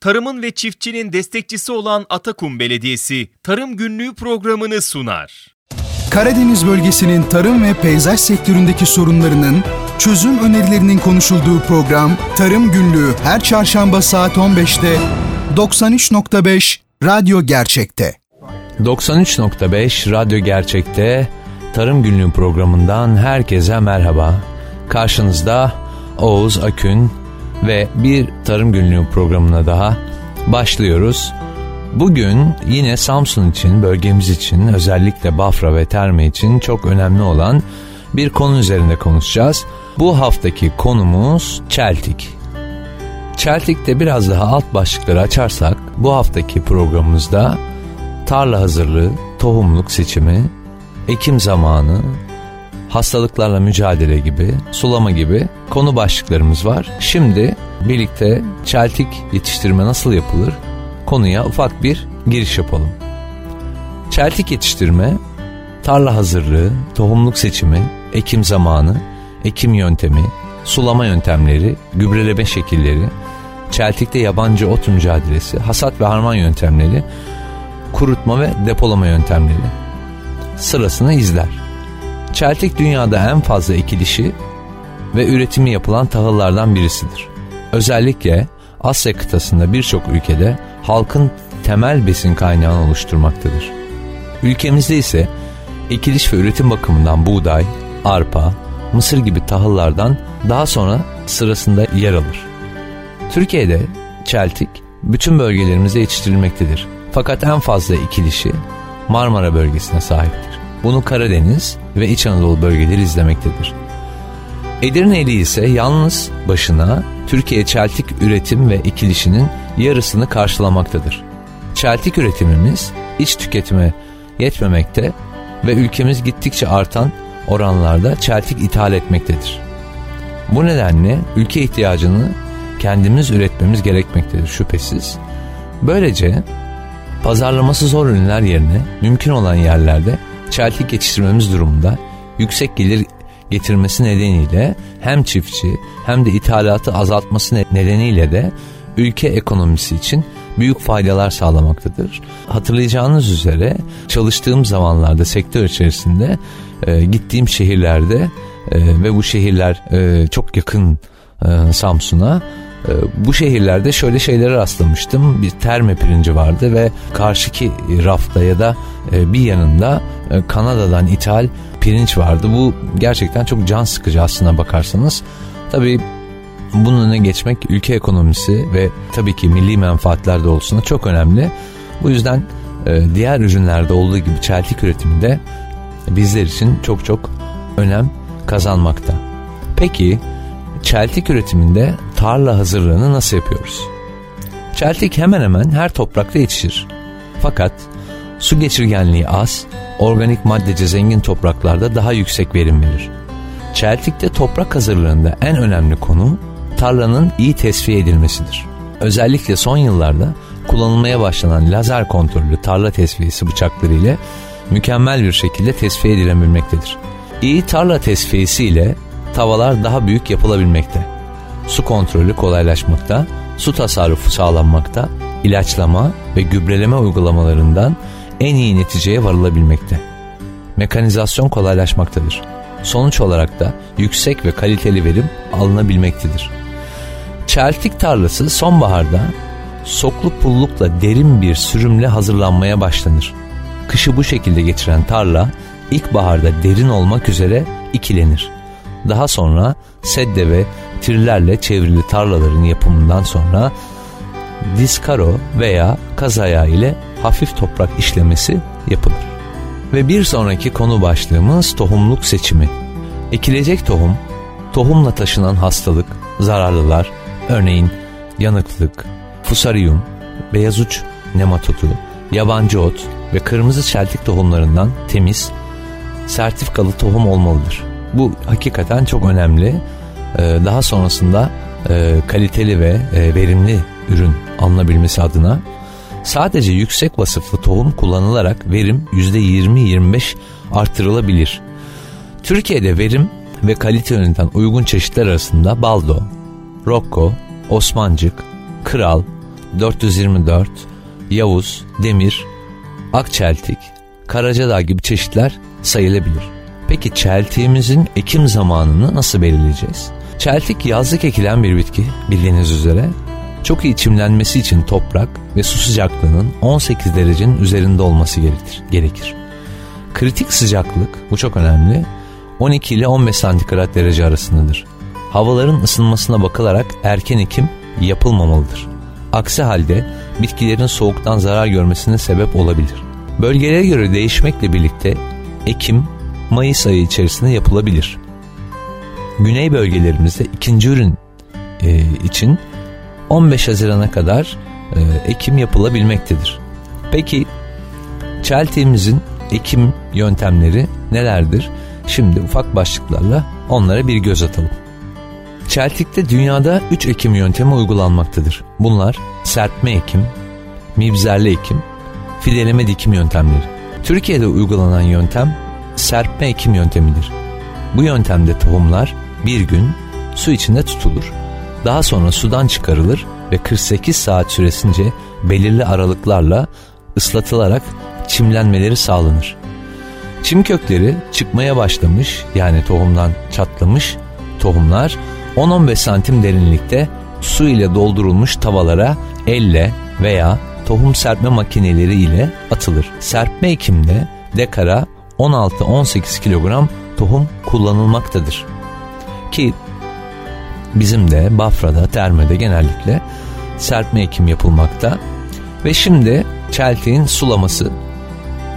tarımın ve çiftçinin destekçisi olan Atakum Belediyesi Tarım Günlüğü programını sunar. Karadeniz bölgesinin tarım ve peyzaj sektöründeki sorunlarının çözüm önerilerinin konuşulduğu program Tarım Günlüğü her çarşamba saat 15'te 93.5 Radyo Gerçek'te. 93.5 Radyo Gerçek'te Tarım Günlüğü programından herkese merhaba. Karşınızda Oğuz Akün ve bir Tarım Günlüğü programına daha başlıyoruz. Bugün yine Samsun için, bölgemiz için, özellikle Bafra ve Terme için çok önemli olan bir konu üzerinde konuşacağız. Bu haftaki konumuz çeltik. Çeltik'te biraz daha alt başlıkları açarsak bu haftaki programımızda tarla hazırlığı, tohumluk seçimi, ekim zamanı, hastalıklarla mücadele gibi, sulama gibi konu başlıklarımız var. Şimdi birlikte çeltik yetiştirme nasıl yapılır konuya ufak bir giriş yapalım. Çeltik yetiştirme, tarla hazırlığı, tohumluk seçimi, ekim zamanı, ekim yöntemi, sulama yöntemleri, gübreleme şekilleri, çeltikte yabancı ot mücadelesi, hasat ve harman yöntemleri, kurutma ve depolama yöntemleri sırasını izler. Çeltik dünyada en fazla ekilişi ve üretimi yapılan tahıllardan birisidir. Özellikle Asya kıtasında birçok ülkede halkın temel besin kaynağını oluşturmaktadır. Ülkemizde ise ekiliş ve üretim bakımından buğday, arpa, mısır gibi tahıllardan daha sonra sırasında yer alır. Türkiye'de çeltik bütün bölgelerimizde yetiştirilmektedir. Fakat en fazla ekilişi Marmara bölgesine sahiptir. Bunu Karadeniz ve İç Anadolu bölgeleri izlemektedir. Edirne'li ise yalnız başına Türkiye çeltik üretim ve ekilişinin yarısını karşılamaktadır. Çeltik üretimimiz iç tüketime yetmemekte ve ülkemiz gittikçe artan oranlarda çeltik ithal etmektedir. Bu nedenle ülke ihtiyacını kendimiz üretmemiz gerekmektedir şüphesiz. Böylece pazarlaması zor ürünler yerine mümkün olan yerlerde çeltik yetiştirmemiz durumunda yüksek gelir getirmesi nedeniyle hem çiftçi hem de ithalatı azaltması nedeniyle de ülke ekonomisi için büyük faydalar sağlamaktadır. Hatırlayacağınız üzere çalıştığım zamanlarda sektör içerisinde e, gittiğim şehirlerde e, ve bu şehirler e, çok yakın e, Samsun'a bu şehirlerde şöyle şeylere rastlamıştım. Bir terme pirinci vardı ve karşıki rafta ya da e, bir yanında e, Kanada'dan ithal pirinç vardı. Bu gerçekten çok can sıkıcı aslına bakarsanız. Tabii bunun önüne geçmek ülke ekonomisi ve tabii ki milli menfaatler doğrultusunda çok önemli. Bu yüzden diğer ürünlerde olduğu gibi çeltik üretiminde bizler için çok çok önem kazanmakta. Peki çeltik üretiminde tarla hazırlığını nasıl yapıyoruz? Çeltik hemen hemen her toprakta yetişir. Fakat su geçirgenliği az, organik maddece zengin topraklarda daha yüksek verim verir. Çeltikte toprak hazırlığında en önemli konu tarlanın iyi tesviye edilmesidir. Özellikle son yıllarda kullanılmaya başlanan lazer kontrollü tarla tesviyesi bıçakları ile mükemmel bir şekilde tesviye edilebilmektedir. İyi tarla tesviyesi ile tavalar daha büyük yapılabilmekte. Su kontrolü kolaylaşmakta, su tasarrufu sağlanmakta, ilaçlama ve gübreleme uygulamalarından en iyi neticeye varılabilmekte. Mekanizasyon kolaylaşmaktadır. Sonuç olarak da yüksek ve kaliteli verim alınabilmektedir. Çeltik tarlası sonbaharda sokluk pullukla derin bir sürümle hazırlanmaya başlanır. Kışı bu şekilde geçiren tarla ilkbaharda derin olmak üzere ikilenir. Daha sonra sedde ve tirlerle çevrili tarlaların yapımından sonra diskaro veya kaz ayağı ile hafif toprak işlemesi yapılır. Ve bir sonraki konu başlığımız tohumluk seçimi. Ekilecek tohum, tohumla taşınan hastalık, zararlılar, örneğin yanıklık, fusarium, beyaz uç nematotu, yabancı ot ve kırmızı çeltik tohumlarından temiz, sertifikalı tohum olmalıdır. Bu hakikaten çok önemli. Ee, daha sonrasında e, kaliteli ve e, verimli ürün alınabilmesi adına sadece yüksek vasıflı tohum kullanılarak verim %20-25 artırılabilir. Türkiye'de verim ve kalite yöneten uygun çeşitler arasında Baldo, Rocco, Osmancık, Kral, 424, Yavuz, Demir, Akçeltik, Karacadağ gibi çeşitler sayılabilir. Peki çeltiğimizin ekim zamanını nasıl belirleyeceğiz? Çeltik yazlık ekilen bir bitki bildiğiniz üzere. Çok iyi çimlenmesi için toprak ve su sıcaklığının 18 derecenin üzerinde olması gerekir. gerekir. Kritik sıcaklık, bu çok önemli, 12 ile 15 santigrat derece arasındadır. Havaların ısınmasına bakılarak erken ekim yapılmamalıdır. Aksi halde bitkilerin soğuktan zarar görmesine sebep olabilir. Bölgelere göre değişmekle birlikte ekim Mayıs ayı içerisinde yapılabilir. Güney bölgelerimizde ikinci ürün e, için 15 Haziran'a kadar e, ekim yapılabilmektedir. Peki çeltiğimizin ekim yöntemleri nelerdir? Şimdi ufak başlıklarla onlara bir göz atalım. Çeltik'te dünyada 3 ekim yöntemi uygulanmaktadır. Bunlar serpme ekim, mibzerli ekim, fideleme dikim yöntemleri. Türkiye'de uygulanan yöntem serpme ekim yöntemidir. Bu yöntemde tohumlar bir gün su içinde tutulur. Daha sonra sudan çıkarılır ve 48 saat süresince belirli aralıklarla ıslatılarak çimlenmeleri sağlanır. Çim kökleri çıkmaya başlamış yani tohumdan çatlamış tohumlar 10-15 santim derinlikte su ile doldurulmuş tavalara elle veya tohum serpme makineleri ile atılır. Serpme ekimde dekara 16-18 kilogram tohum kullanılmaktadır. Ki bizim de Bafra'da, Terme'de genellikle serpme ekim yapılmakta. Ve şimdi çeltiğin sulaması.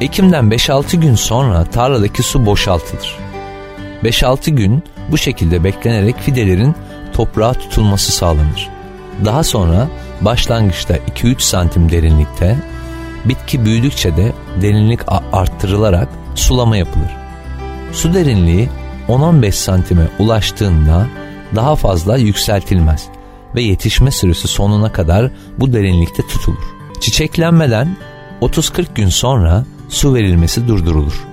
Ekimden 5-6 gün sonra tarladaki su boşaltılır. 5-6 gün bu şekilde beklenerek fidelerin toprağa tutulması sağlanır. Daha sonra başlangıçta 2-3 santim derinlikte, bitki büyüdükçe de derinlik arttırılarak sulama yapılır. Su derinliği 10-15 santime ulaştığında daha fazla yükseltilmez ve yetişme süresi sonuna kadar bu derinlikte tutulur. Çiçeklenmeden 30-40 gün sonra su verilmesi durdurulur.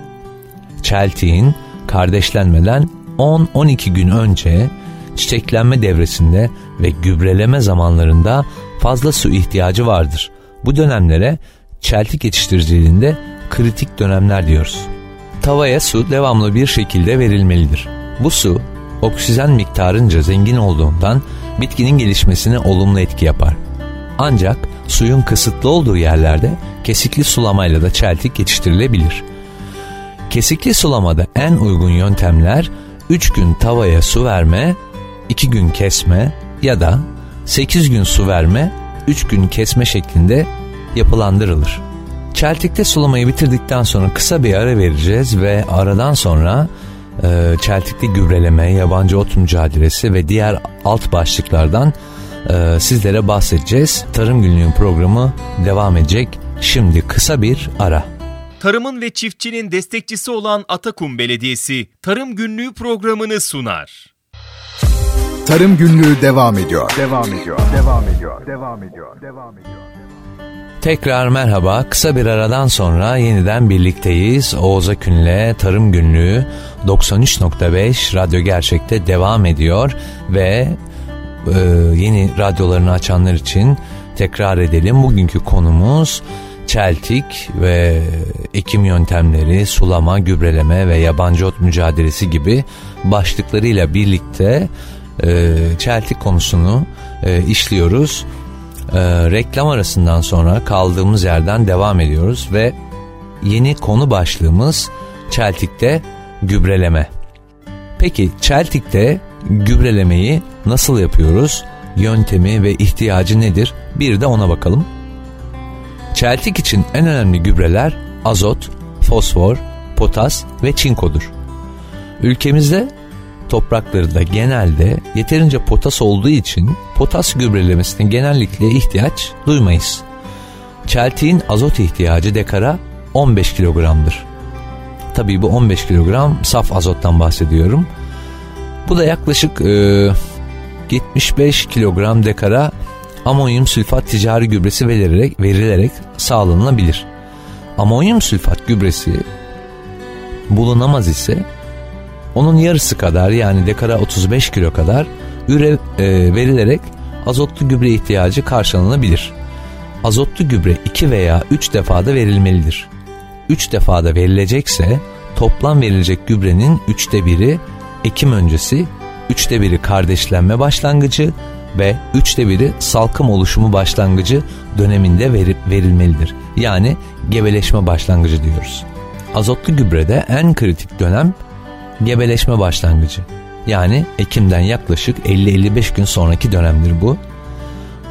Çeltiğin kardeşlenmeden 10-12 gün önce çiçeklenme devresinde ve gübreleme zamanlarında fazla su ihtiyacı vardır. Bu dönemlere çeltik yetiştiriciliğinde kritik dönemler diyoruz. Tavaya su devamlı bir şekilde verilmelidir. Bu su oksijen miktarınca zengin olduğundan bitkinin gelişmesine olumlu etki yapar. Ancak suyun kısıtlı olduğu yerlerde kesikli sulamayla da çeltik yetiştirilebilir. Kesikli sulamada en uygun yöntemler 3 gün tavaya su verme, 2 gün kesme ya da 8 gün su verme, 3 gün kesme şeklinde yapılandırılır. Çeltikte sulamayı bitirdikten sonra kısa bir ara vereceğiz ve aradan sonra e, çeltikli gübreleme, yabancı ot mücadelesi ve diğer alt başlıklardan e, sizlere bahsedeceğiz. Tarım Günlüğü'nün programı devam edecek. Şimdi kısa bir ara. Tarımın ve çiftçinin destekçisi olan Atakum Belediyesi Tarım Günlüğü programını sunar. Tarım Günlüğü devam ediyor. Devam ediyor. Devam ediyor. Devam ediyor. Devam ediyor. Tekrar merhaba. Kısa bir aradan sonra yeniden birlikteyiz. Oğuz Akün'le Tarım Günlüğü 93.5 Radyo Gerçek'te devam ediyor ve e, yeni radyolarını açanlar için tekrar edelim. Bugünkü konumuz çeltik ve ekim yöntemleri, sulama, gübreleme ve yabancı ot mücadelesi gibi başlıklarıyla birlikte e, çeltik konusunu e, işliyoruz. E, reklam arasından sonra kaldığımız yerden devam ediyoruz ve yeni konu başlığımız çeltikte gübreleme. Peki çeltikte gübrelemeyi nasıl yapıyoruz? Yöntemi ve ihtiyacı nedir? Bir de ona bakalım. Çeltik için en önemli gübreler azot, fosfor, potas ve çinkodur. Ülkemizde topraklarında genelde yeterince potas olduğu için potas gübrelemesine genellikle ihtiyaç duymayız. Çeltiğin azot ihtiyacı dekara 15 kilogramdır. Tabii bu 15 kilogram saf azottan bahsediyorum. Bu da yaklaşık e, 75 kilogram dekara amonyum sülfat ticari gübresi verilerek, verilerek sağlanabilir. Amonyum sülfat gübresi bulunamaz ise onun yarısı kadar yani dekara 35 kilo kadar üre e, verilerek azotlu gübre ihtiyacı karşılanabilir. azotlu gübre 2 veya 3 defada verilmelidir. 3 defada verilecekse toplam verilecek gübrenin 3'te biri ekim öncesi, 3'te biri kardeşlenme başlangıcı ve 3'te biri salkım oluşumu başlangıcı döneminde verip verilmelidir. Yani gebeleşme başlangıcı diyoruz. Azotlu gübrede en kritik dönem gebeleşme başlangıcı. Yani Ekim'den yaklaşık 50-55 gün sonraki dönemdir bu.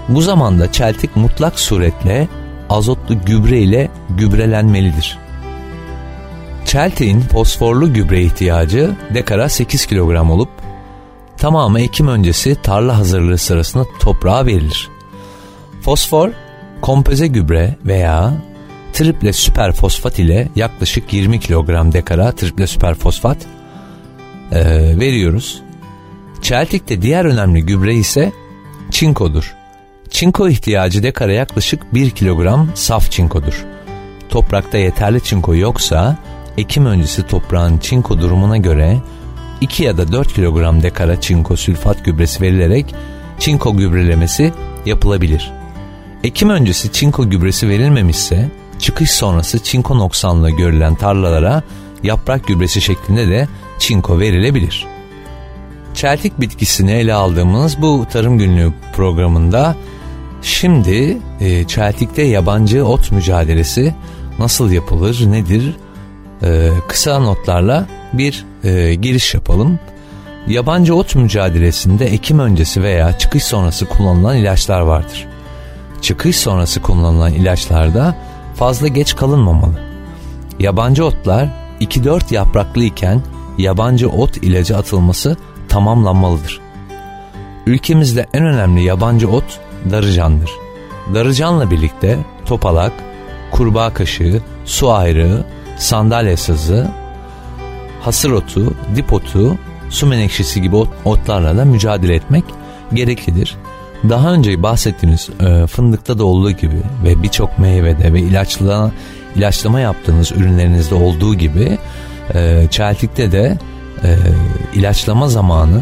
Bu zamanda çeltik mutlak suretle azotlu gübre ile gübrelenmelidir. Çeltiğin fosforlu gübre ihtiyacı dekara 8 kilogram olup tamamı ekim öncesi tarla hazırlığı sırasında toprağa verilir. Fosfor, kompoze gübre veya triple süper fosfat ile yaklaşık 20 kilogram dekara triple süper fosfat e, veriyoruz. Çeltik'te diğer önemli gübre ise çinkodur. Çinko ihtiyacı dekara yaklaşık 1 kilogram saf çinkodur. Toprakta yeterli çinko yoksa ekim öncesi toprağın çinko durumuna göre 2 ya da 4 kilogram dekara çinko sülfat gübresi verilerek çinko gübrelemesi yapılabilir. Ekim öncesi çinko gübresi verilmemişse çıkış sonrası çinko noksanlığı görülen tarlalara yaprak gübresi şeklinde de çinko verilebilir. Çeltik bitkisini ele aldığımız bu tarım günlüğü programında şimdi e, çeltikte yabancı ot mücadelesi nasıl yapılır, nedir? E, kısa notlarla bir e, giriş yapalım. Yabancı ot mücadelesinde ekim öncesi veya çıkış sonrası kullanılan ilaçlar vardır. Çıkış sonrası kullanılan ilaçlarda fazla geç kalınmamalı. Yabancı otlar 2-4 yapraklı iken yabancı ot ilacı atılması tamamlanmalıdır. Ülkemizde en önemli yabancı ot darıcandır. Darıcanla birlikte topalak, kurbağa kaşığı, su ayrığı, sandalye sazı, hasır otu, dip otu, su menekşesi gibi otlarla da mücadele etmek gereklidir. Daha önce bahsettiğimiz e, fındıkta da olduğu gibi ve birçok meyvede ve ilaçlama, ilaçlama yaptığınız ürünlerinizde olduğu gibi e, çeltikte de e, ilaçlama zamanı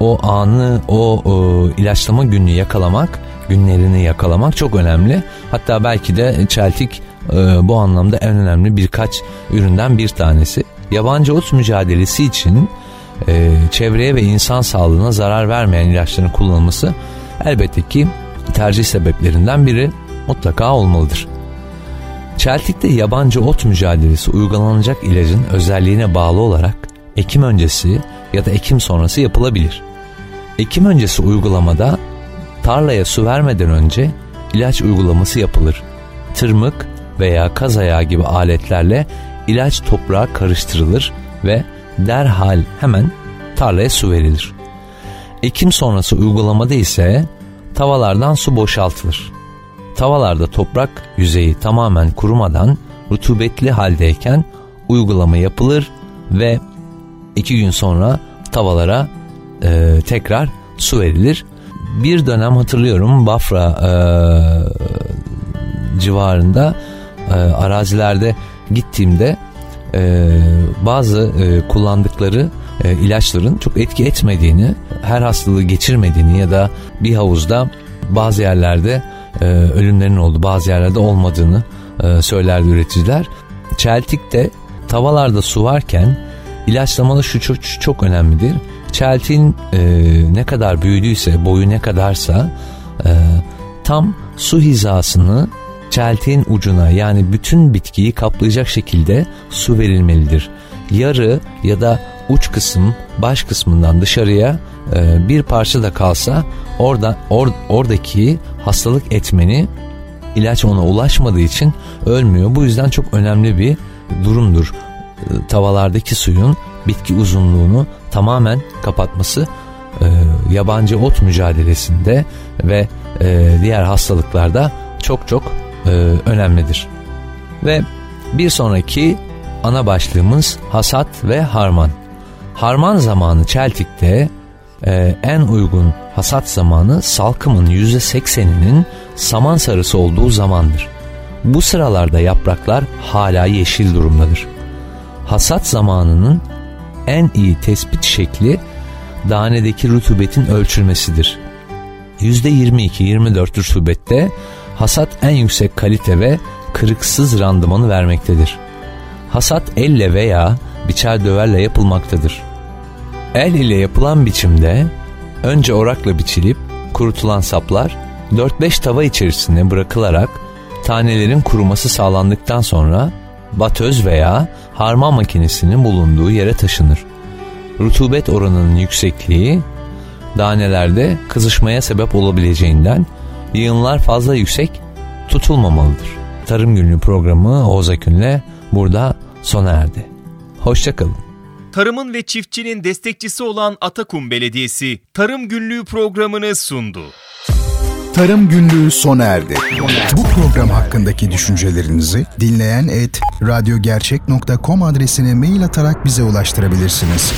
o anı o, o ilaçlama gününü yakalamak günlerini yakalamak çok önemli. Hatta belki de çeltik e, bu anlamda en önemli birkaç üründen bir tanesi. Yabancı ot mücadelesi için e, çevreye ve insan sağlığına zarar vermeyen ilaçların kullanılması elbette ki tercih sebeplerinden biri mutlaka olmalıdır. Çeltik'te yabancı ot mücadelesi uygulanacak ilacın özelliğine bağlı olarak Ekim öncesi ya da Ekim sonrası yapılabilir. Ekim öncesi uygulamada tarlaya su vermeden önce ilaç uygulaması yapılır. Tırmık veya kaz ayağı gibi aletlerle ilaç toprağa karıştırılır ve derhal hemen tarlaya su verilir. Ekim sonrası uygulamada ise tavalardan su boşaltılır. Tavallarda toprak yüzeyi tamamen kurumadan rutubetli haldeyken uygulama yapılır ve iki gün sonra tavalara e, tekrar su verilir. Bir dönem hatırlıyorum Bafra e, civarında e, arazilerde gittiğimde e, bazı e, kullandıkları e, ilaçların çok etki etmediğini, her hastalığı geçirmediğini ya da bir havuzda bazı yerlerde e, ölümlerin oldu, bazı yerlerde olmadığını e, söylerdi üreticiler. Çeltik'te tavallarda su varken ilaçlamalı şu çok, çok önemlidir. Çeltin e, ne kadar büyüdüyse, boyu ne kadarsa e, tam su hizasını çeltiğin ucuna yani bütün bitkiyi kaplayacak şekilde su verilmelidir. Yarı ya da uç kısım baş kısmından dışarıya e, bir parça da kalsa orada or, oradaki hastalık etmeni ilaç ona ulaşmadığı için ölmüyor. Bu yüzden çok önemli bir durumdur. E, tavalardaki suyun bitki uzunluğunu tamamen kapatması e, yabancı ot mücadelesinde ve e, diğer hastalıklarda çok çok e, önemlidir. Ve bir sonraki ana başlığımız hasat ve harman. Harman zamanı Çeltik'te e, en uygun hasat zamanı salkımın %80'inin saman sarısı olduğu zamandır. Bu sıralarda yapraklar hala yeşil durumdadır. Hasat zamanının en iyi tespit şekli danedeki rutubetin ölçülmesidir. %22-24 rutubette Hasat en yüksek kalite ve kırıksız randımanı vermektedir. Hasat elle veya biçer döverle yapılmaktadır. El ile yapılan biçimde önce orakla biçilip kurutulan saplar 4-5 tava içerisine bırakılarak tanelerin kuruması sağlandıktan sonra batöz veya harman makinesinin bulunduğu yere taşınır. Rutubet oranının yüksekliği danelerde kızışmaya sebep olabileceğinden yığınlar fazla yüksek tutulmamalıdır. Tarım Günlüğü programı Oğuz Akün'le burada sona erdi. Hoşçakalın. Tarımın ve çiftçinin destekçisi olan Atakum Belediyesi Tarım Günlüğü programını sundu. Tarım Günlüğü sona erdi. Bu program hakkındaki düşüncelerinizi dinleyen et radyogercek.com adresine mail atarak bize ulaştırabilirsiniz.